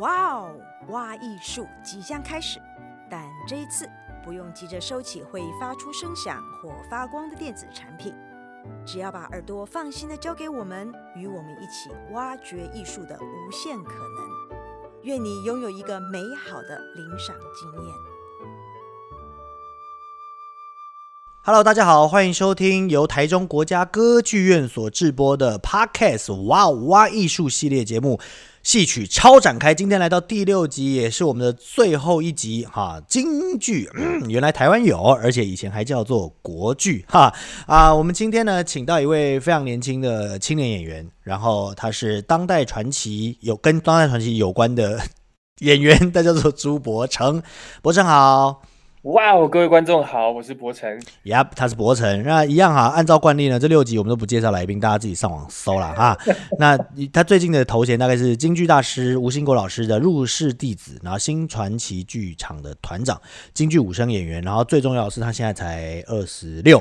哇哦，挖艺术即将开始，但这一次不用急着收起会发出声响或发光的电子产品，只要把耳朵放心的交给我们，与我们一起挖掘艺术的无限可能。愿你拥有一个美好的聆赏经验。Hello，大家好，欢迎收听由台中国家歌剧院所制播的 Podcast 哇哦挖艺术系列节目。戏曲超展开，今天来到第六集，也是我们的最后一集哈。京剧，原来台湾有，而且以前还叫做国剧哈啊。我们今天呢，请到一位非常年轻的青年演员，然后他是当代传奇，有跟当代传奇有关的 演员，他叫做朱伯成，伯成好。哇哦，各位观众好，我是博成。呀，他是博成。那一样哈，按照惯例呢，这六集我们都不介绍来宾，大家自己上网搜了哈。那他最近的头衔大概是京剧大师吴兴国老师的入室弟子，然后新传奇剧场的团长，京剧武生演员，然后最重要的是他现在才二十六。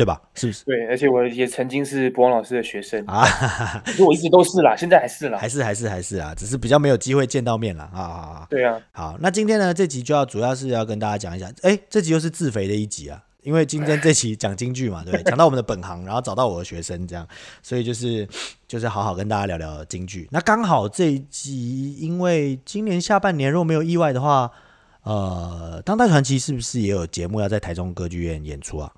对吧？是不是？对，而且我也曾经是博王老师的学生啊，我一直都是啦，现在还是啦，还是还是还是啊，只是比较没有机会见到面了啊。对啊，好，那今天呢，这集就要主要是要跟大家讲一下，哎，这集又是自肥的一集啊，因为今天这期 讲京剧嘛，对，讲到我们的本行，然后找到我的学生这样，所以就是就是好好跟大家聊聊京剧。那刚好这一集，因为今年下半年如果没有意外的话，呃，当代传奇是不是也有节目要在台中歌剧院演出啊？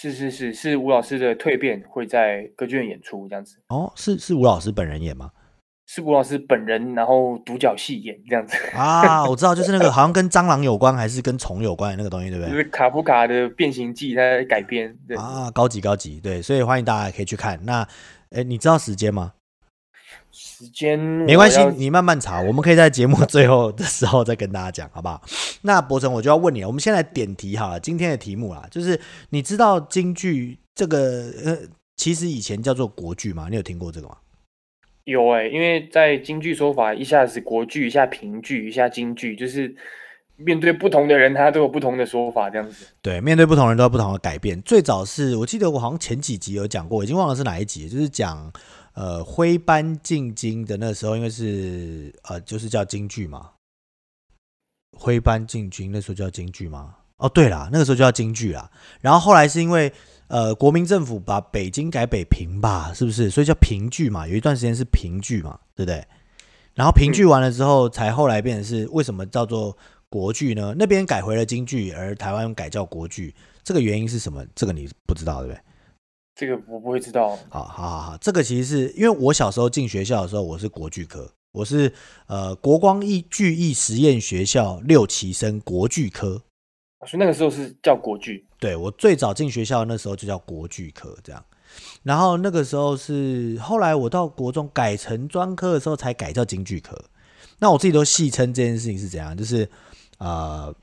是是是是吴老师的蜕变会在歌剧院演出这样子哦，是是吴老师本人演吗？是吴老师本人，然后独角戏演这样子啊，我知道，就是那个好像跟蟑螂有关，还是跟虫有关的那个东西，对不对？就是卡夫卡的《变形记》它改编对啊，高级高级，对，所以欢迎大家可以去看。那，哎，你知道时间吗？时间没关系，你慢慢查，我们可以在节目最后的时候再跟大家讲，好不好？那柏成，我就要问你了，我们先来点题哈，今天的题目啦，就是你知道京剧这个呃，其实以前叫做国剧吗？你有听过这个吗？有哎、欸，因为在京剧说法，一下子国剧，一下评剧，一下京剧，就是面对不同的人，他都有不同的说法，这样子。对，面对不同人都有不同的改变。最早是我记得我好像前几集有讲过，已经忘了是哪一集，就是讲。呃，徽班进京的那时候，因为是呃，就是叫京剧嘛。徽班进京那时候叫京剧吗？哦，对啦，那个时候就叫京剧啦。然后后来是因为呃，国民政府把北京改北平吧，是不是？所以叫平剧嘛。有一段时间是平剧嘛，对不对？然后平剧完了之后，才后来变成是为什么叫做国剧呢？那边改回了京剧，而台湾改叫国剧，这个原因是什么？这个你不知道对不对？这个我不会知道。好好好好，这个其实是因为我小时候进学校的时候，我是国剧科，我是呃国光艺剧艺实验学校六期生国剧科，所以那个时候是叫国剧。对，我最早进学校那时候就叫国剧科这样，然后那个时候是后来我到国中改成专科的时候才改叫京剧科。那我自己都戏称这件事情是怎样，就是呃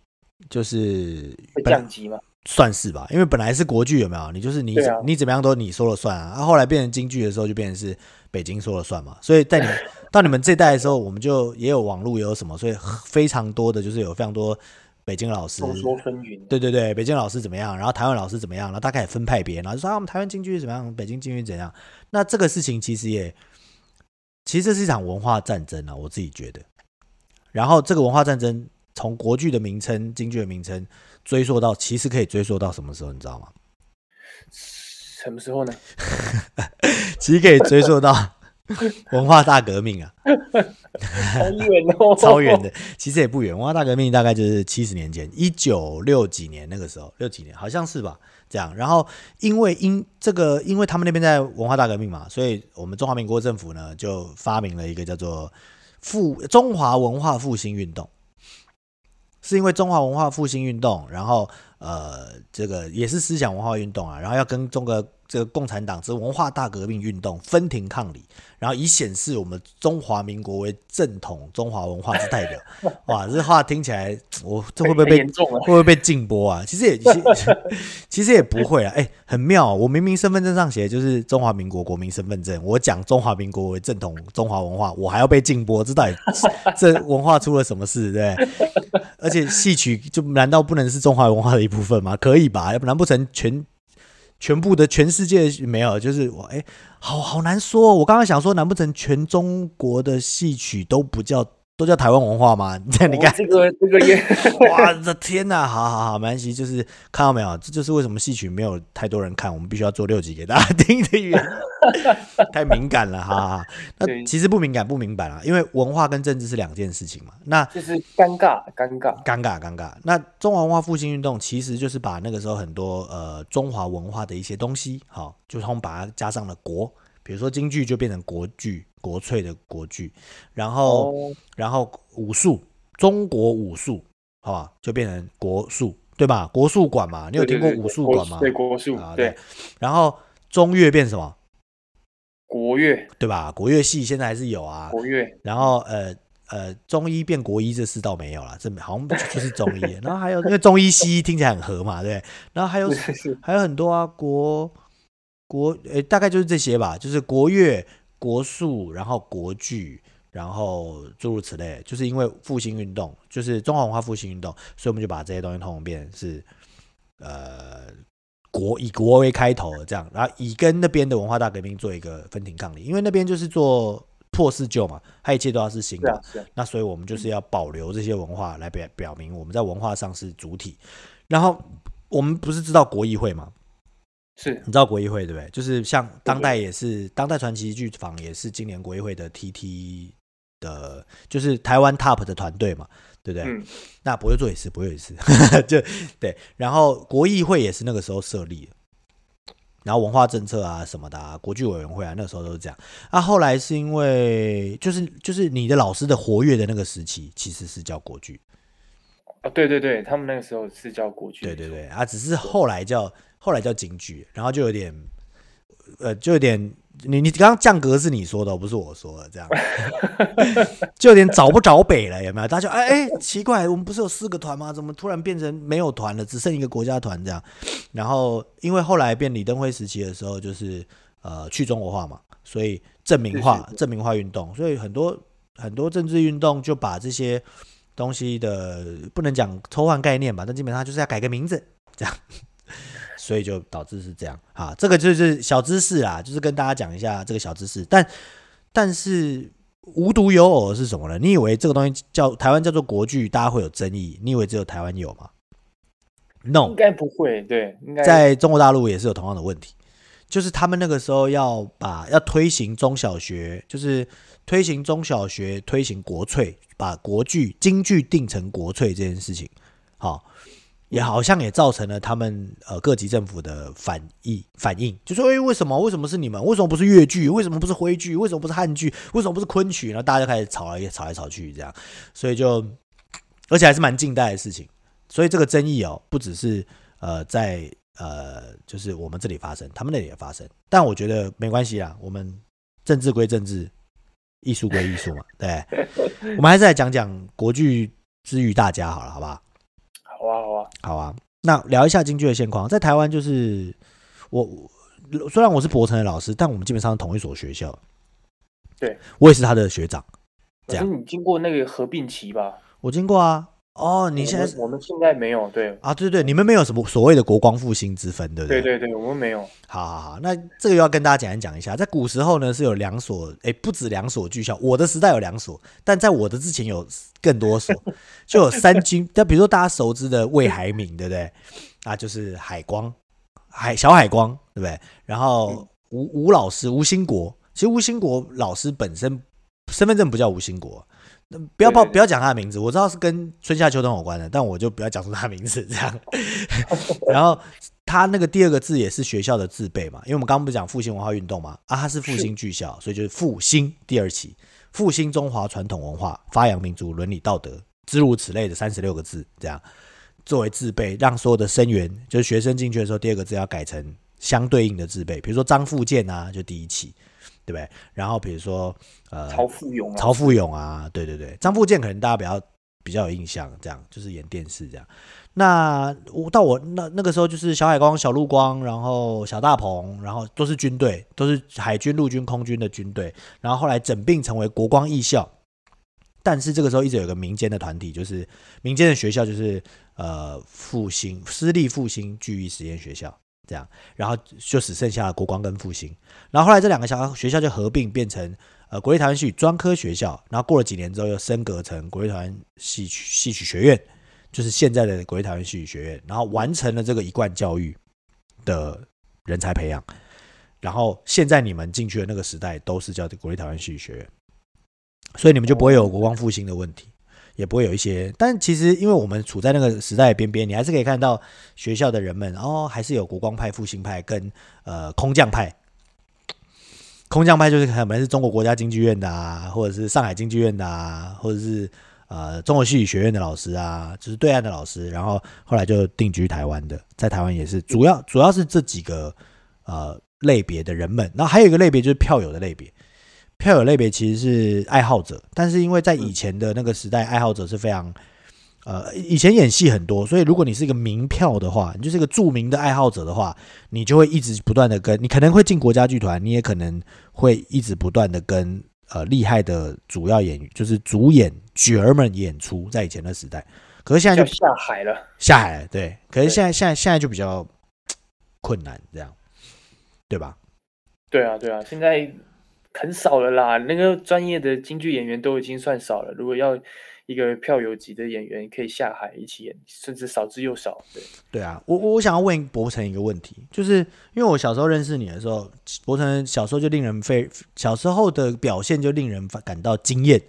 就是降级嘛。算是吧，因为本来是国剧有没有？你就是你、啊、你怎么样都你说了算啊。啊后来变成京剧的时候，就变成是北京说了算嘛。所以在你 到你们这代的时候，我们就也有网络，也有什么，所以非常多的就是有非常多北京老师。众说纷纭。对对对，北京老师怎么样？然后台湾老师怎么样？然后大概也分派别，然后就说啊，我们台湾京剧怎么样？北京京剧怎样？那这个事情其实也其实这是一场文化战争啊，我自己觉得。然后这个文化战争从国剧的名称、京剧的名称。追溯到，其实可以追溯到什么时候，你知道吗？什么时候呢？其实可以追溯到 文化大革命啊，好远哦，超远的。其实也不远，文化大革命大概就是七十年前，一九六几年那个时候，六几年好像是吧？这样，然后因为因这个，因为他们那边在文化大革命嘛，所以我们中华民国政府呢就发明了一个叫做复中华文化复兴运动。是因为中华文化复兴运动，然后呃，这个也是思想文化运动啊，然后要跟中国这个共产党之文化大革命运动分庭抗礼，然后以显示我们中华民国为正统中华文化之代表。哇，这话听起来，我这会不会被会不会被禁播啊？其实也其实，其实也不会啊。哎、欸，很妙，我明明身份证上写的就是中华民国国民身份证，我讲中华民国为正统中华文化，我还要被禁播，这到底 这文化出了什么事？对？而且戏曲就难道不能是中华文化的一部分吗？可以吧？难不成全全部的全世界没有？就是我哎，好好难说。我刚刚想说，难不成全中国的戏曲都不叫都叫台湾文化吗？你看你看，这个这个也，哇，这天哪，好好好，没关系，就是看到没有，这就是为什么戏曲没有太多人看，我们必须要做六集给大家听的原因，太敏感了，哈哈。那其实不敏感，不明白啦，因为文化跟政治是两件事情嘛。那就是尴尬，尴尬，尴尬，尴尬。那中华文化复兴运动其实就是把那个时候很多呃中华文化的一些东西，好，就他们把它加上了国。比如说京剧就变成国剧，国粹的国剧，然后、哦、然后武术，中国武术，好吧，就变成国术，对吧？国术馆嘛，你有听过武术馆吗？对，国术啊，对。然后中乐变什么？国乐，对吧？国乐系现在还是有啊。国乐。然后呃呃，中医变国医这事倒没有了，这好像就是中医。然后还有因为中医西医听起来很合嘛，对。然后还有 还有很多啊，国。国诶、欸，大概就是这些吧，就是国乐、国术，然后国剧，然后诸如此类。就是因为复兴运动，就是中华文化复兴运动，所以我们就把这些东西统统变成是呃国以国为开头这样，然后以跟那边的文化大革命做一个分庭抗礼，因为那边就是做破四旧嘛，它一切都要是新的，那所以我们就是要保留这些文化来表表明我们在文化上是主体。然后我们不是知道国议会吗？是，你知道国艺会对不对？就是像当代也是当代传奇剧坊也是今年国艺会的 TT 的，就是台湾 TOP 的团队嘛，对不对？嗯、那博乐座也是，博乐也是，就对。然后国艺会也是那个时候设立的，然后文化政策啊什么的，啊，国剧委员会啊，那个时候都是这样。那、啊、后来是因为就是就是你的老师的活跃的那个时期，其实是叫国剧。啊，对对对，他们那个时候是叫国剧。对对对，啊，只是后来叫。后来叫京剧，然后就有点，呃，就有点，你你刚刚降格是你说的，不是我说的，这样，就有点找不着北了，有没有？大家哎哎，奇怪，我们不是有四个团吗？怎么突然变成没有团了，只剩一个国家团这样？然后因为后来变李登辉时期的时候，就是呃去中国化嘛，所以正名化，正名化运动，所以很多很多政治运动就把这些东西的不能讲偷换概念吧，但基本上就是要改个名字这样。所以就导致是这样啊，这个就是小知识啦，就是跟大家讲一下这个小知识。但但是无独有偶是什么呢？你以为这个东西叫台湾叫做国剧，大家会有争议？你以为只有台湾有吗？No，应该不会。对，应该在中国大陆也是有同样的问题，就是他们那个时候要把要推行中小学，就是推行中小学推行国粹，把国剧京剧定成国粹这件事情，好。也好像也造成了他们呃各级政府的反意反应，就说哎，为什么为什么是你们？为什么不是粤剧？为什么不是徽剧？为什么不是汉剧？为什么不是昆曲？然后大家就开始吵来吵来吵去这样，所以就而且还是蛮近代的事情，所以这个争议哦，不只是呃在呃就是我们这里发生，他们那里也发生，但我觉得没关系啦，我们政治归政治，艺术归艺术嘛，对，我们还是来讲讲国剧之于大家好了，好不好？好啊。那聊一下京剧的现况，在台湾就是我虽然我是博成的老师，但我们基本上是同一所学校。对，我也是他的学长。这样，你经过那个合并期吧？我经过啊。哦，你现在我们现在没有对啊，对对，你们没有什么所谓的国光复兴之分，对不对？对对对，我们没有。好好好，那这个又要跟大家简单讲一下，在古时候呢是有两所，哎，不止两所巨校。我的时代有两所，但在我的之前有更多所，就有三军。但比如说大家熟知的魏海敏，对不对？啊，就是海光，海小海光，对不对？然后吴吴老师吴兴国，其实吴兴国老师本身身份证不叫吴兴国。不要报，不要讲他的名字。我知道是跟春夏秋冬有关的，但我就不要讲出他的名字这样。然后他那个第二个字也是学校的字辈嘛，因为我们刚刚不是讲复兴文化运动嘛，啊，他是复兴剧校，所以就是复兴第二期，复兴中华传统文化，发扬民族伦理道德，诸如此类的三十六个字这样作为字辈，让所有的生源就是学生进去的时候，第二个字要改成相对应的字辈，比如说张复健啊，就第一期。对不对？然后比如说，呃，曹富勇啊，曹富勇啊，对对对，张富健可能大家比较比较有印象，这样就是演电视这样。那我到我那那个时候就是小海光、小陆光，然后小大鹏，然后都是军队，都是海军、陆军、空军的军队。然后后来整并成为国光艺校，但是这个时候一直有个民间的团体，就是民间的学校，就是呃复兴私立复兴聚艺实验学校。这样，然后就只剩下了国光跟复兴，然后后来这两个小学校就合并变成呃国立台湾戏曲专科学校，然后过了几年之后又升格成国立台湾戏曲戏曲学院，就是现在的国立台湾戏曲学院，然后完成了这个一贯教育的人才培养，然后现在你们进去的那个时代都是叫国立台湾戏曲学院，所以你们就不会有国光复兴的问题。也不会有一些，但其实因为我们处在那个时代的边边，你还是可以看到学校的人们，哦，还是有国光派、复兴派跟呃空降派。空降派就是可能是中国国家京剧院的啊，或者是上海京剧院的啊，或者是呃中国戏曲学院的老师啊，就是对岸的老师，然后后来就定居台湾的，在台湾也是主要主要是这几个呃类别的人们，然后还有一个类别就是票友的类别。票友类别其实是爱好者，但是因为在以前的那个时代，爱好者是非常，呃，以前演戏很多，所以如果你是一个名票的话，你就是一个著名的爱好者的话，你就会一直不断的跟，你可能会进国家剧团，你也可能会一直不断的跟呃厉害的主要演员，就是主演角儿们演出，在以前的时代，可是现在就下海了，下海了，对，可是现在现在现在就比较困难，这样，对吧？对啊，对啊，现在。很少了啦，那个专业的京剧演员都已经算少了。如果要一个票友级的演员可以下海一起演，甚至少之又少。对，对啊，我我想要问博成一个问题，就是因为我小时候认识你的时候，博成小时候就令人非小时候的表现就令人感到惊艳，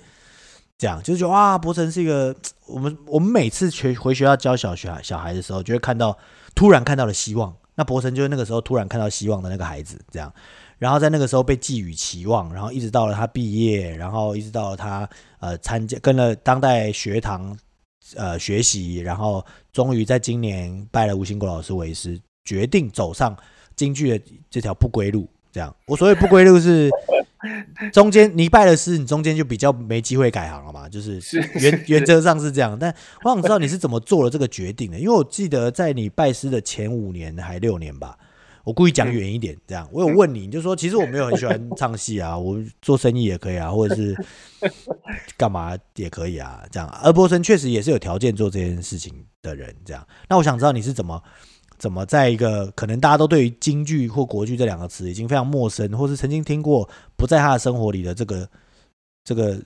这样就是觉得哇，博成是一个我们我们每次去回学校教小学小孩的时候，就会看到突然看到了希望。那博成就是那个时候突然看到希望的那个孩子，这样。然后在那个时候被寄予期望，然后一直到了他毕业，然后一直到了他呃参加跟了当代学堂呃学习，然后终于在今年拜了吴兴国老师为师，决定走上京剧的这条不归路。这样，我所谓不归路是 中间你拜了师，你中间就比较没机会改行了嘛，就是原原则上是这样。但我想知道你是怎么做了这个决定的，因为我记得在你拜师的前五年还六年吧。我故意讲远一点，这样我有问你，你就说其实我没有很喜欢唱戏啊，我做生意也可以啊，或者是 干嘛也可以啊，这样。而柏成确实也是有条件做这件事情的人，这样。那我想知道你是怎么怎么在一个可能大家都对于京剧或国剧这两个词已经非常陌生，或是曾经听过不在他的生活里的这个这个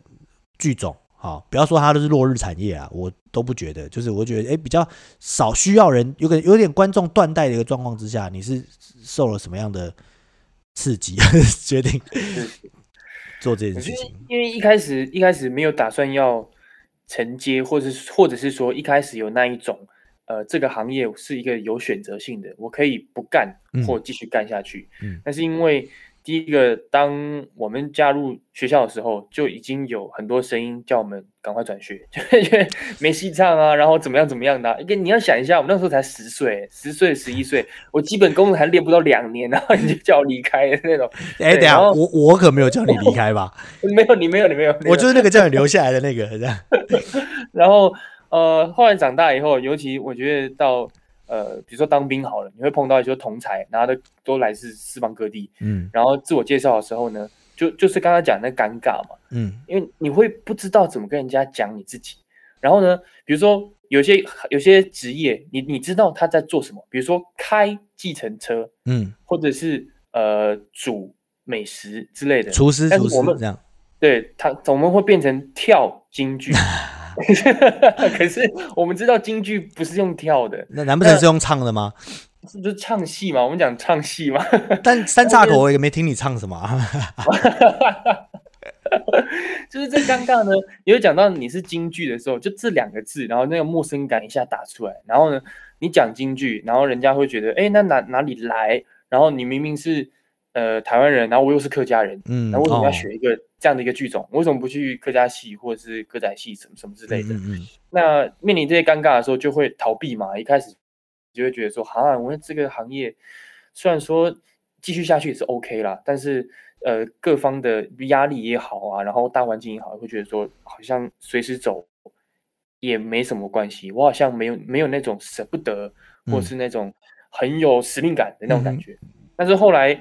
剧种。好，不要说它都是落日产业啊，我都不觉得。就是我觉得，哎，比较少需要人，有个有点观众断代的一个状况之下，你是受了什么样的刺激，决定做这件事情？因为一开始一开始没有打算要承接，或者是或者是说一开始有那一种，呃，这个行业是一个有选择性的，我可以不干或继续干下去。嗯，但是因为。第一个，当我们加入学校的时候，就已经有很多声音叫我们赶快转学，因为没戏唱啊，然后怎么样怎么样的、啊。一个你要想一下，我们那时候才十岁，十岁十一岁，我基本功还练不到两年，然后你就叫我离开的那种。哎、欸，等下，我我可没有叫你离开吧？没有，你没有，你没有，我就是那个叫你留下来的那个，这样。然后呃，后来长大以后，尤其我觉得到。呃，比如说当兵好了，你会碰到一些同才，然后都都来自四方各地，嗯，然后自我介绍的时候呢，就就是刚刚讲那尴尬嘛，嗯，因为你会不知道怎么跟人家讲你自己，然后呢，比如说有些有些职业，你你知道他在做什么，比如说开计程车，嗯，或者是呃煮美食之类的，厨师，厨师这样，对他，我们会变成跳京剧。可是我们知道京剧不是用跳的，那难不成是用唱的吗？是不是唱戏嘛？我们讲唱戏嘛。但三岔口我也没听你唱什么。就是最尴尬呢。你会讲到你是京剧的时候，就这两个字，然后那个陌生感一下打出来。然后呢，你讲京剧，然后人家会觉得，哎、欸，那哪哪里来？然后你明明是呃台湾人，然后我又是客家人，嗯，那为什么要选一个？这样的一个剧种，为什么不去客家戏或者是歌仔戏什么什么之类的？嗯嗯，那面临这些尴尬的时候，就会逃避嘛。一开始就会觉得说，好像我们这个行业虽然说继续下去也是 OK 啦，但是呃，各方的压力也好啊，然后大环境也好，会觉得说好像随时走也没什么关系。我好像没有没有那种舍不得，或是那种很有使命感的那种感觉。嗯、但是后来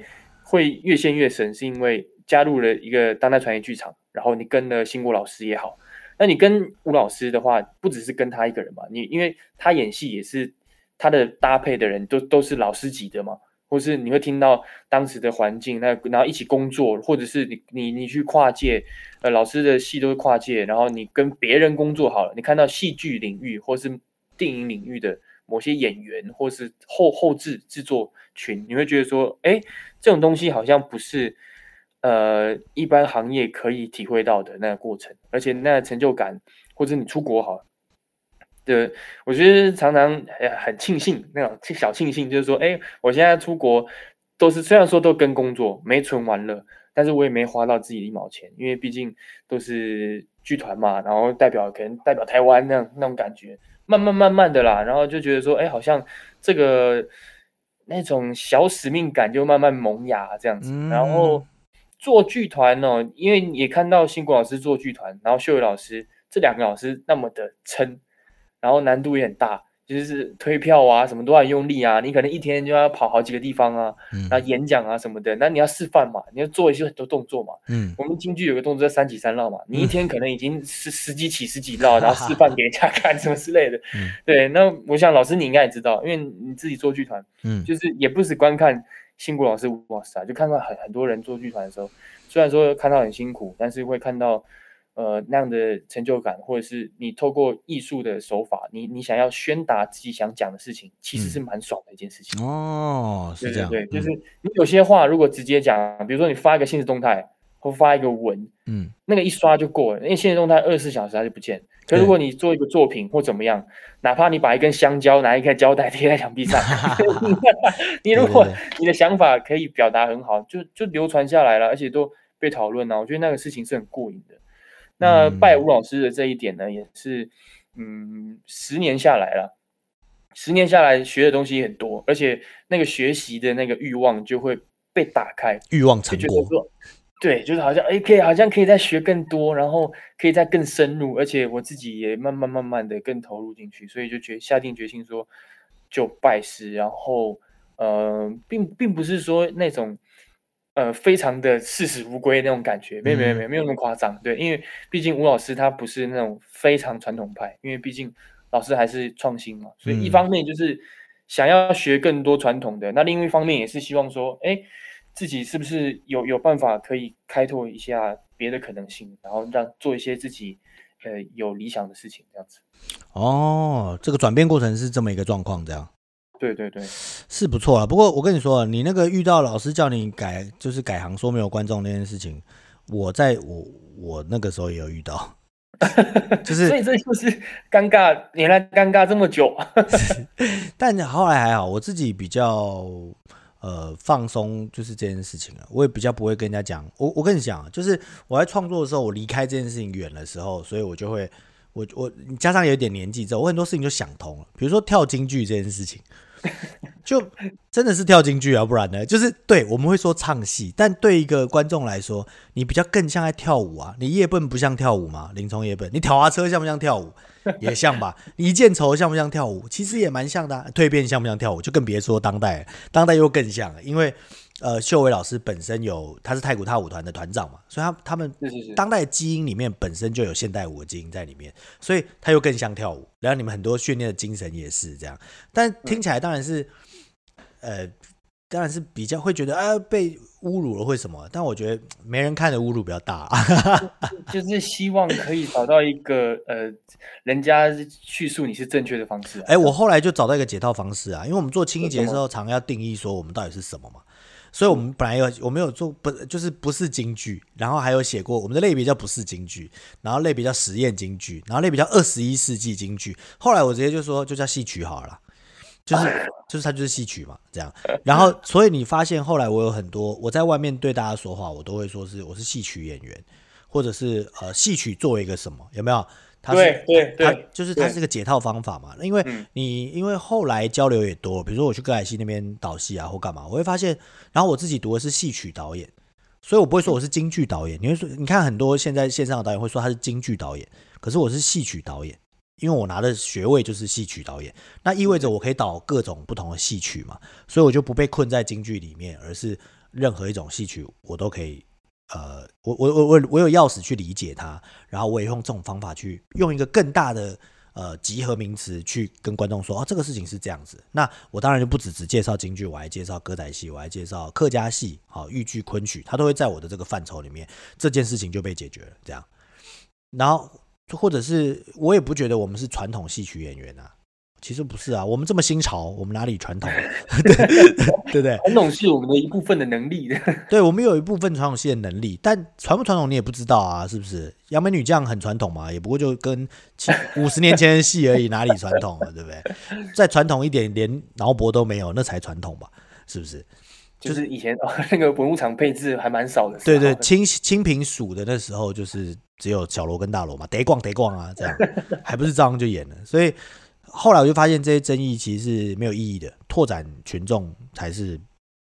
会越陷越深，是因为。加入了一个当代传艺剧场，然后你跟了兴国老师也好，那你跟吴老师的话，不只是跟他一个人嘛，你因为他演戏也是他的搭配的人都都是老师级的嘛，或是你会听到当时的环境，那然后一起工作，或者是你你你去跨界，呃，老师的戏都是跨界，然后你跟别人工作好了，你看到戏剧领域或是电影领域的某些演员，或是后后制制作群，你会觉得说，哎，这种东西好像不是呃一般行业可以体会到的那个过程，而且那成就感，或者你出国好了。对，我觉得常常很庆幸那种小庆幸，就是说，哎，我现在出国都是虽然说都跟工作没存完了，但是我也没花到自己的一毛钱，因为毕竟都是剧团嘛，然后代表可能代表台湾那样那种感觉，慢慢慢慢的啦，然后就觉得说，哎，好像这个那种小使命感就慢慢萌芽这样子，嗯、然后做剧团哦，因为也看到新国老师做剧团，然后秀伟老师这两个老师那么的撑。然后难度也很大，就是推票啊，什么都很用力啊。你可能一天就要跑好几个地方啊，嗯、然后演讲啊什么的。那你要示范嘛，你要做一些很多动作嘛。嗯，我们京剧有个动作叫三起三落嘛，你一天可能已经十十几起十几落，然后示范给人家看什么之类的。嗯，对。那我想老师你应该也知道，因为你自己做剧团，嗯，就是也不是观看辛苦老师吴老师啊，就看到很很多人做剧团的时候，虽然说看到很辛苦，但是会看到。呃，那样的成就感，或者是你透过艺术的手法，你你想要宣达自己想讲的事情，其实是蛮爽的一件事情。嗯、哦，是这样，对，对，对，就是你有些话如果直接讲，比如说你发一个现实动态或发一个文，嗯，那个一刷就过了，因为现实动态二十四小时它就不见。可如果你做一个作品或怎么样，哪怕你把一根香蕉拿一个胶带贴在墙壁上，你如果你的想法可以表达很好，就就流传下来了，而且都被讨论了，我觉得那个事情是很过瘾的。那拜吴老师的这一点呢，也是，嗯，十年下来了，十年下来学的东西很多，而且那个学习的那个欲望就会被打开，欲望成果，对，就是好像哎，可以，好像可以再学更多，然后可以再更深入，而且我自己也慢慢慢慢的更投入进去，所以就决下定决心说就拜师，然后呃，并并不是说那种。呃，非常的视死如归那种感觉，没有没有没有没有那么夸张，对，因为毕竟吴老师他不是那种非常传统派，因为毕竟老师还是创新嘛，所以一方面就是想要学更多传统的，嗯、那另一方面也是希望说，哎，自己是不是有有办法可以开拓一下别的可能性，然后让做一些自己呃有理想的事情这样子。哦，这个转变过程是这么一个状况，这样。对对对，是不错啊。不过我跟你说，你那个遇到老师叫你改，就是改行说没有观众那件事情，我在我我那个时候也有遇到，就是所以这就是尴尬，原来尴尬这么久。但后来还好，我自己比较呃放松，就是这件事情了，我也比较不会跟人家讲。我我跟你讲，就是我在创作的时候，我离开这件事情远的时候，所以我就会我我加上有点年纪之后，我很多事情就想通了，比如说跳京剧这件事情。就真的是跳京剧啊，不然呢？就是对我们会说唱戏，但对一个观众来说，你比较更像在跳舞啊。你夜奔不像跳舞吗？林冲夜奔，你挑滑车像不像跳舞？也像吧。你一见愁像不像跳舞？其实也蛮像的啊。蜕变像不像跳舞？就更别说当代，当代又更像了，因为。呃，秀伟老师本身有，他是太古踏舞团的团长嘛，所以他他们当代基因里面本身就有现代舞的基因在里面，所以他又更像跳舞。然后你们很多训练的精神也是这样，但听起来当然是，呃，当然是比较会觉得啊被侮辱了或什么，但我觉得没人看的侮辱比较大，就是希望可以找到一个呃，人家叙述你是正确的方式。哎，我后来就找到一个解套方式啊，因为我们做轻一节的时候，常要定义说我们到底是什么嘛。所以，我们本来有，我们有做不就是不是京剧，然后还有写过我们的类别叫不是京剧，然后类别叫实验京剧，然后类别叫二十一世纪京剧。后来我直接就说就叫戏曲好了，就是 就是它就是戏曲嘛，这样。然后，所以你发现后来我有很多我在外面对大家说话，我都会说是我是戏曲演员，或者是呃戏曲作为一个什么，有没有？他是对对对，他就是他是个解套方法嘛，因为你因为后来交流也多，比如说我去歌仔戏那边导戏啊或干嘛，我会发现，然后我自己读的是戏曲导演，所以我不会说我是京剧导演。你会说，你看很多现在线上的导演会说他是京剧导演，可是我是戏曲导演，因为我拿的学位就是戏曲导演，那意味着我可以导各种不同的戏曲嘛，所以我就不被困在京剧里面，而是任何一种戏曲我都可以。呃，我我我我我有钥匙去理解它，然后我也用这种方法去用一个更大的呃集合名词去跟观众说哦，这个事情是这样子。那我当然就不只只介绍京剧，我还介绍歌仔戏，我还介绍客家戏，好豫剧、昆曲，它都会在我的这个范畴里面，这件事情就被解决了。这样，然后或者是我也不觉得我们是传统戏曲演员啊。其实不是啊，我们这么新潮，我们哪里传统？对对不对？传统是我们的一部分的能力的。对，我们有一部分传统戏的能力，但传不传统你也不知道啊，是不是？杨梅女将很传统嘛，也不过就跟七 五十年前的戏而已，哪里传统了，对不对？再传统一点，连脑波都没有，那才传统吧？是不是？就是以前、哦、那个文物厂配置还蛮少的。对对，清清平署的那时候就是只有小罗跟大罗嘛，得逛得逛啊，这样还不是照样就演了，所以。后来我就发现这些争议其实是没有意义的，拓展群众才是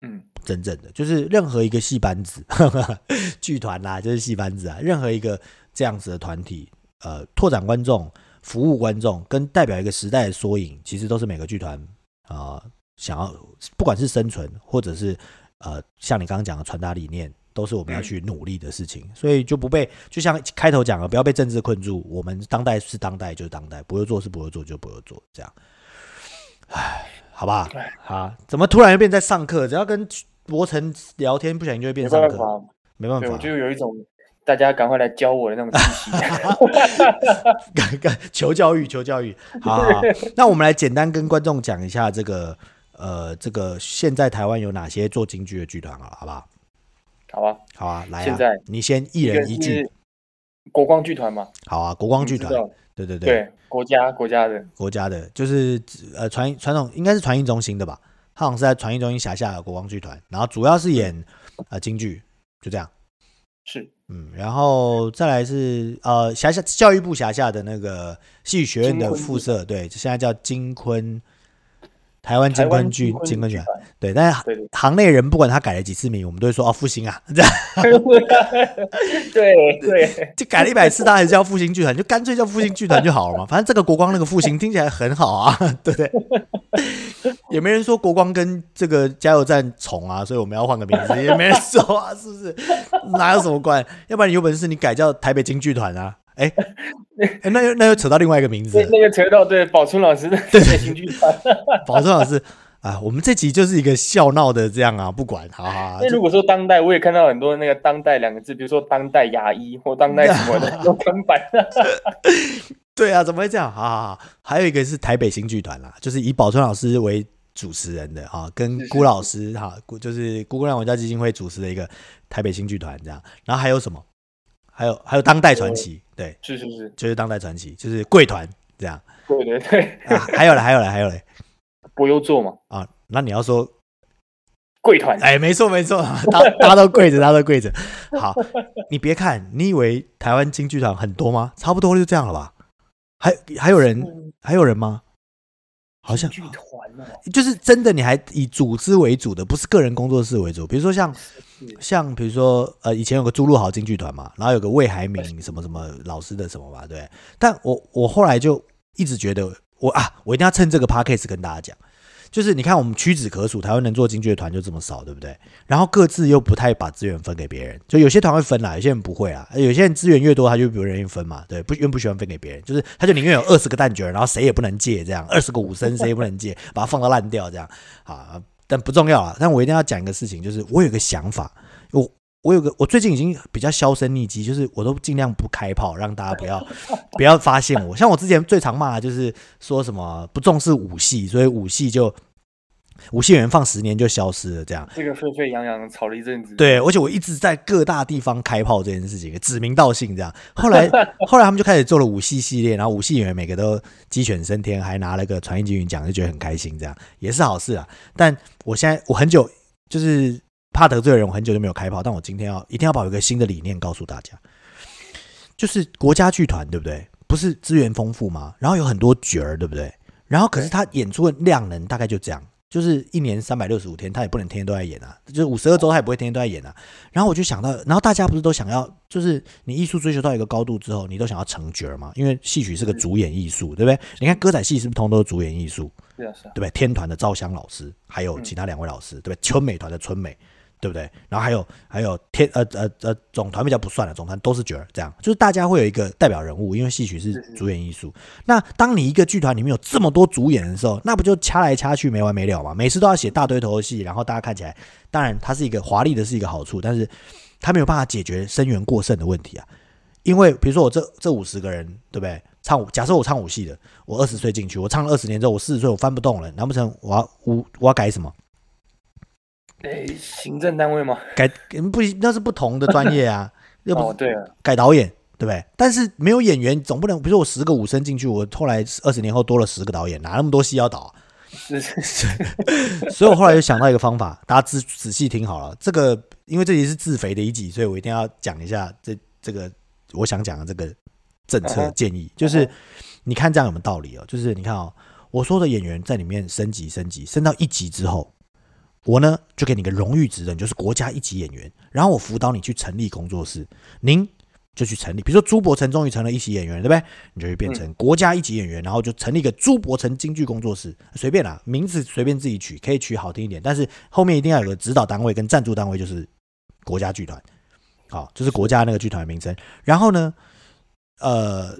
嗯真正的，就是任何一个戏班子、剧团啦，就是戏班子啊，任何一个这样子的团体，呃，拓展观众、服务观众，跟代表一个时代的缩影，其实都是每个剧团啊想要，不管是生存，或者是呃像你刚刚讲的传达理念。都是我们要去努力的事情，所以就不被就像开头讲了，不要被政治困住。我们当代是当代就是当代，不会做是不会做就不会做，这样。唉，好吧，好，怎么突然又变在上课？只要跟博成聊天，不小心就会变上课。没办法，我就有一种大家赶快来教我的那种气息。赶 赶求教育，求教育。好，好，好，那我们来简单跟观众讲一下这个呃，这个现在台湾有哪些做京剧的剧团啊？好不好？好啊，好啊，来啊！现在你先一人一句。国光剧团嘛。好啊，国光剧团。对对对。对，国家国家的。国家的，就是呃传传统应该是传艺中心的吧？他好像是在传艺中心辖下的国光剧团，然后主要是演呃京剧，就这样。是。嗯，然后再来是呃辖下教育部辖下的那个戏剧学院的附设，对，现在叫金昆。台湾京昆剧京昆剧团，对，但是行内人不管他改了几次名，我们都会说哦复兴啊，这样，对对，就改了一百次，他还是叫复兴剧团，就干脆叫复兴剧团就好了嘛。反正这个国光那个复兴听起来很好啊，对不对？也没人说国光跟这个加油站重啊，所以我们要换个名字，也没人说啊，是不是？哪有什么关？要不然你有本事你改叫台北京剧团啊。哎，哎，那又那又扯到另外一个名字，那个扯到对宝春老师的对新剧团，宝春老师啊，我们这集就是一个笑闹的这样啊，不管，好好。那如果说当代，我也看到很多那个当代两个字，比如说当代牙医或当代什么的 都翻版。对啊，怎么会这样？好好好，还有一个是台北新剧团啦，就是以宝春老师为主持人的哈，跟辜老师哈，就是辜公亮文教基金会主持的一个台北新剧团这样，然后还有什么？还有还有当代传奇，对，是是是，就是当代传奇，就是贵团这样，对对对，啊，还有嘞，还有嘞，还有嘞，博优座嘛，啊，那你要说贵团，哎，没错没错，大大家都跪着，大家都跪着，好，你别看，你以为台湾京剧团很多吗？差不多就这样了吧？还还有人，还有人吗？好像剧团呢，就是真的，你还以组织为主的，不是个人工作室为主。比如说像像比如说呃，以前有个朱露豪京剧团嘛，然后有个魏海敏什么什么老师的什么吧，对。但我我后来就一直觉得我啊，我一定要趁这个 p a c k a g e 跟大家讲。就是你看，我们屈指可数，台湾能做京剧的团就这么少，对不对？然后各自又不太把资源分给别人，就有些团会分啦，有些人不会啊。有些人资源越多，他就不愿意分嘛，对，不愿不喜欢分给别人，就是他就宁愿有二十个蛋卷，然后谁也不能借，这样 二十个武僧谁也不能借，把它放到烂掉这样啊。但不重要啊，但我一定要讲一个事情，就是我有个想法，我。有个，我最近已经比较销声匿迹，就是我都尽量不开炮，让大家不要不要发现我。像我之前最常骂的就是说什么不重视武戏，所以武戏就武戏演员放十年就消失了，这样。这个沸沸扬扬吵了一阵子。对，而且我一直在各大地方开炮这件事情，指名道姓这样。后来后来他们就开始做了武戏系列，然后武戏演员每个都鸡犬升天，还拿了个传艺金云奖，就觉得很开心，这样也是好事啊。但我现在我很久就是。怕得罪人，我很久就没有开炮，但我今天要一定要把一个新的理念告诉大家，就是国家剧团对不对？不是资源丰富吗？然后有很多角儿对不对？然后可是他演出的量能大概就这样，就是一年三百六十五天，他也不能天天都在演啊，就是五十二周他也不会天天都在演啊。然后我就想到，然后大家不是都想要，就是你艺术追求到一个高度之后，你都想要成角儿吗？因为戏曲是个主演艺术，对不对？你看歌仔戏是不是通通都是主演艺术？对不对？天团的赵湘老师，还有其他两位老师，对不对？春美团的春美。对不对？然后还有还有天呃呃呃总团比较不算了，总团都是角儿，这样就是大家会有一个代表人物，因为戏曲是主演艺术。那当你一个剧团里面有这么多主演的时候，那不就掐来掐去没完没了嘛？每次都要写大堆头的戏，然后大家看起来，当然它是一个华丽的是一个好处，但是它没有办法解决生源过剩的问题啊。因为比如说我这这五十个人，对不对？唱舞，假设我唱舞戏的，我二十岁进去，我唱了二十年之后，我四十岁我翻不动了，难不成我要我我要改什么？哎，行政单位吗？改不那是不同的专业啊。要不哦，对啊，改导演对不对？但是没有演员，总不能比如说我十个武生进去，我后来二十年后多了十个导演，哪那么多戏要导啊？是是是。所以我后来就想到一个方法，大家仔仔细听好了，这个因为这集是自肥的一集，所以我一定要讲一下这这个我想讲的这个政策建议，就是你看这样有没有道理哦？就是你看哦，我说的演员在里面升级升级升到一级之后。我呢，就给你个荣誉职任，就是国家一级演员。然后我辅导你去成立工作室，您就去成立。比如说朱柏成终于成了一级演员，对不对？你就会变成国家一级演员，然后就成立一个朱柏成京剧工作室，随便啦，名字随便自己取，可以取好听一点，但是后面一定要有个指导单位跟赞助单位，就是国家剧团，好，就是国家那个剧团的名称。然后呢，呃，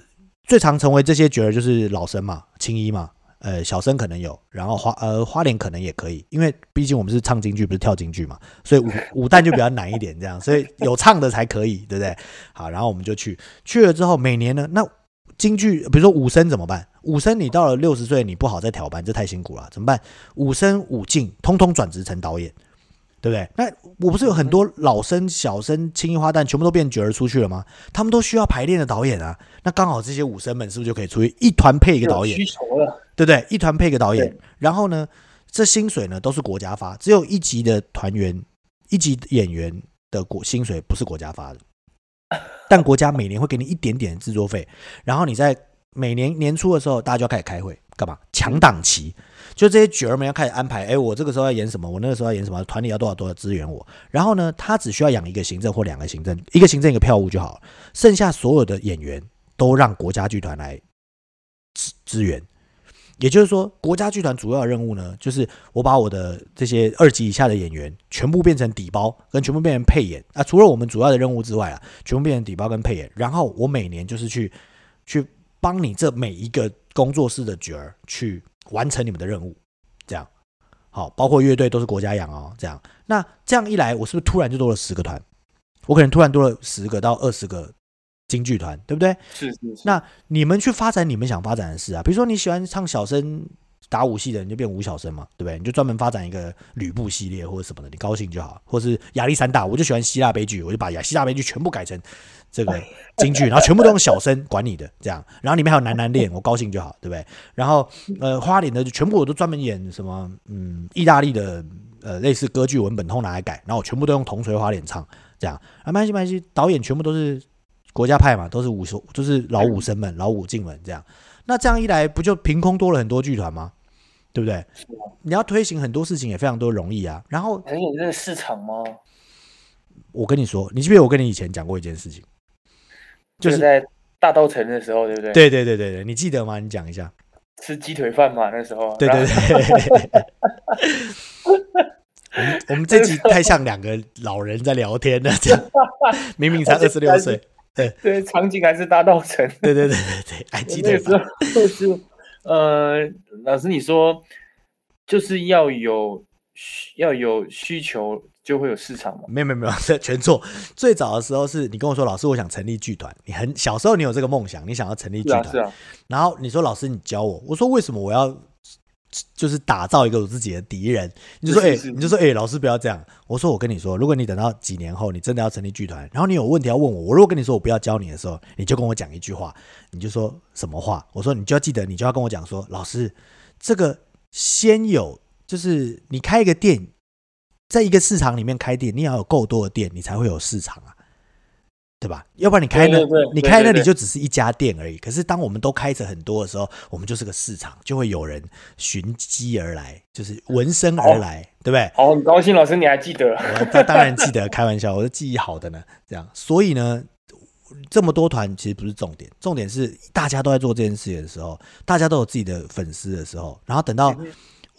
最常成为这些角儿就是老生嘛，青衣嘛。呃，小生可能有，然后花呃花莲可能也可以，因为毕竟我们是唱京剧，不是跳京剧嘛，所以武武旦就比较难一点，这样，所以有唱的才可以，对不对？好，然后我们就去去了之后，每年呢，那京剧比如说武生怎么办？武生你到了六十岁，你不好再调班，这太辛苦了，怎么办？武生武进通通转职成导演。对不对？那我不是有很多老生、小生、青衣花旦，全部都变角儿出去了吗？他们都需要排练的导演啊。那刚好这些武生们是不是就可以出去一团配一个导演？需求了，对不对？一团配一个导演。然后呢，这薪水呢都是国家发，只有一级的团员、一级演员的国薪水不是国家发的，但国家每年会给你一点点制作费。然后你在每年年初的时候，大家就要开始开会，干嘛？抢档期。就这些角儿们要开始安排，哎，我这个时候要演什么，我那个时候要演什么，团里要多少多少支援我。然后呢，他只需要养一个行政或两个行政，一个行政一个票务就好了。剩下所有的演员都让国家剧团来支支援。也就是说，国家剧团主要任务呢，就是我把我的这些二级以下的演员全部变成底包，跟全部变成配演啊。除了我们主要的任务之外啊，全部变成底包跟配演。然后我每年就是去去帮你这每一个工作室的角儿去。完成你们的任务，这样好，包括乐队都是国家养哦，这样那这样一来，我是不是突然就多了十个团？我可能突然多了十个到二十个京剧团，对不对？是是是。那你们去发展你们想发展的事啊，比如说你喜欢唱小生。打武戏的你就变武小生嘛，对不对？你就专门发展一个吕布系列或者什么的，你高兴就好。或是亚历山大，我就喜欢希腊悲剧，我就把亚希腊悲剧全部改成这个京剧，然后全部都用小生管你的这样。然后里面还有男男恋，我高兴就好，对不对？然后呃，花脸的就全部我都专门演什么嗯，意大利的呃类似歌剧文本，通拿来改，然后我全部都用铜锤花脸唱这样。啊，没关系没关系，导演全部都是国家派嘛，都是武术，就是老武生们、老武进们这样。那这样一来，不就凭空多了很多剧团吗？对不对？你要推行很多事情也非常多容易啊。然后能有这个市场吗？我跟你说，你记不记得我跟你以前讲过一件事情？就是在大稻城的时候，对不对？对对对对对，你记得吗？你讲一下。吃鸡腿饭嘛，那时候。对对对。我们我们这集太像两个老人在聊天了，这样明明才 二十六岁。对对，场景还是大稻城。对对对对对，还记得吗？就是。呃，老师，你说就是要有需要有需求，就会有市场吗？没有没有没有，这全错。最早的时候是你跟我说，老师，我想成立剧团。你很小时候，你有这个梦想，你想要成立剧团。是啊。然后你说，老师，你教我。我说，为什么我要？就是打造一个我自己的敌人，你就说哎、你就说哎、老师不要这样。我说我跟你说，如果你等到几年后，你真的要成立剧团，然后你有问题要问我，我如果跟你说我不要教你的时候，你就跟我讲一句话，你就说什么话？我说你就要记得，你就要跟我讲说，老师，这个先有，就是你开一个店，在一个市场里面开店，你要有够多的店，你才会有市场啊。对吧？要不然你开那，你开那里就只是一家店而已。可是当我们都开着很多的时候，我们就是个市场，就会有人寻机而来，就是闻声而来，对不对？好，很高兴，老师你还记得？我当然记得，开玩笑，我的记忆好的呢。这样，所以呢，这么多团其实不是重点，重点是大家都在做这件事情的时候，大家都有自己的粉丝的时候，然后等到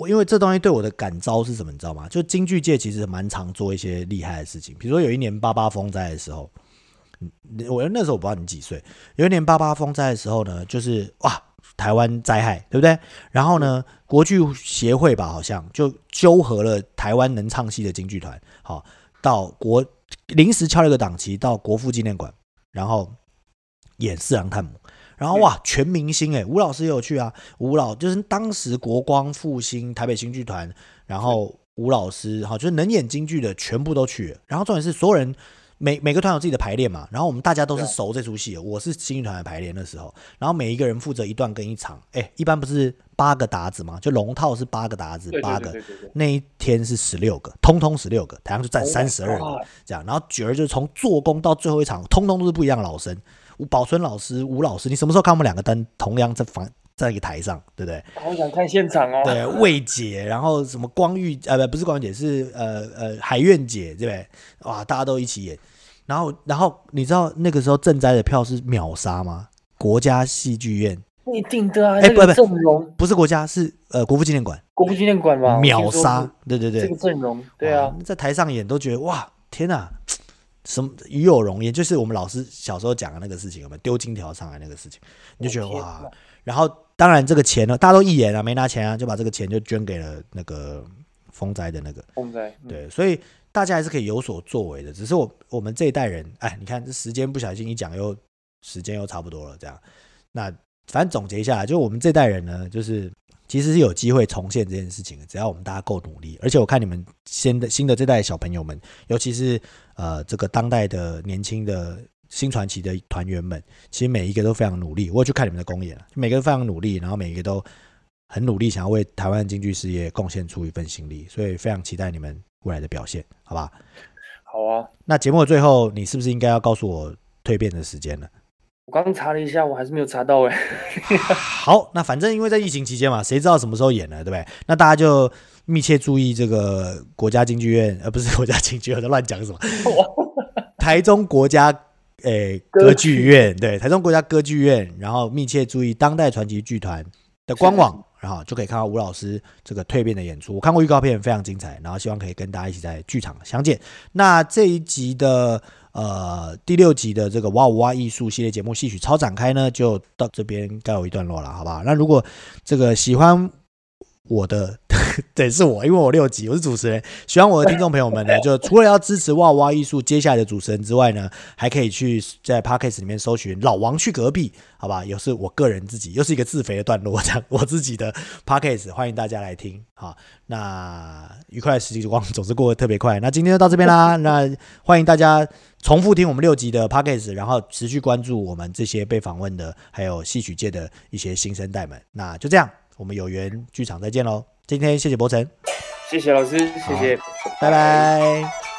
我因为这东西对我的感召是什么，你知道吗？就京剧界其实蛮常做一些厉害的事情，比如说有一年八八风灾的时候，我那时候我不知道你几岁，有一年八八风灾的时候呢，就是哇，台湾灾害，对不对？然后呢，国剧协会吧，好像就纠合了台湾能唱戏的京剧团，好到国临时敲了一个档期到国父纪念馆，然后演《四郎探母》。然后哇，全明星哎，吴老师也有去啊。吴老就是当时国光复兴台北新剧团，然后吴老师哈，就是能演京剧的全部都去了。然后重点是所有人每每个团有自己的排练嘛，然后我们大家都是熟这出戏。我是新剧团的排练的时候，然后每一个人负责一段跟一场。哎，一般不是八个打子嘛，就龙套是八个打子，八个。那一天是十六个，通通十六个，台上就站三十二个这样。然后角儿就是从做工到最后一场，通通都是不一样的老生。吴宝春老师、吴老师，你什么时候看我们两个灯同样在房在一个台上，对不对？好想看现场哦。对，魏姐，然后什么光玉呃不不是光玉姐是呃呃海苑姐，对不对？哇，大家都一起演。然后然后你知道那个时候赈灾的票是秒杀吗？国家戏剧院一定的啊，哎不不阵容不是国家是呃国父纪念馆，国父纪念馆嘛，秒杀，对对对，这个阵容对啊，在台上演都觉得哇天哪！什么与有荣焉，就是我们老师小时候讲的那个事情，我们丢金条上来那个事情，你就觉得哇。然后当然这个钱呢，大家都义演啊，没拿钱啊，就把这个钱就捐给了那个风灾的那个风灾。对，所以大家还是可以有所作为的。只是我我们这一代人，哎，你看这时间不小心一讲又时间又差不多了，这样。那反正总结一下，就我们这代人呢，就是。其实是有机会重现这件事情的，只要我们大家够努力。而且我看你们新的新的这代小朋友们，尤其是呃这个当代的年轻的新传奇的团员们，其实每一个都非常努力。我有去看你们的公演了，每个都非常努力，然后每一个都很努力，想要为台湾京剧事业贡献出一份心力。所以非常期待你们未来的表现，好吧？好啊。那节目的最后，你是不是应该要告诉我蜕变的时间了？我刚刚查了一下，我还是没有查到哎。好，那反正因为在疫情期间嘛，谁知道什么时候演呢？对不对？那大家就密切注意这个国家京剧院，而、呃、不是国家京剧院，我在乱讲什么？台中国家诶、欸、歌剧院，对，台中国家歌剧院，然后密切注意当代传奇剧团的官网，然后就可以看到吴老师这个蜕变的演出。我看过预告片，非常精彩，然后希望可以跟大家一起在剧场相见。那这一集的。呃，第六集的这个哇哇哇艺术系列节目戏曲超展开呢，就到这边该有一段落了，好不好？那如果这个喜欢我的，对，是我，因为我六级，我是主持人。喜欢我的听众朋友们呢，就除了要支持哇哇艺术接下来的主持人之外呢，还可以去在 Podcast 里面搜寻老王去隔壁，好吧？又是我个人自己，又是一个自肥的段落，这样我自己的 Podcast，欢迎大家来听。好，那愉快的时光总是过得特别快。那今天就到这边啦，那欢迎大家。重复听我们六集的 Podcast，然后持续关注我们这些被访问的，还有戏曲界的一些新生代们。那就这样，我们有缘剧场再见喽！今天谢谢博成，谢谢老师，谢谢，拜拜。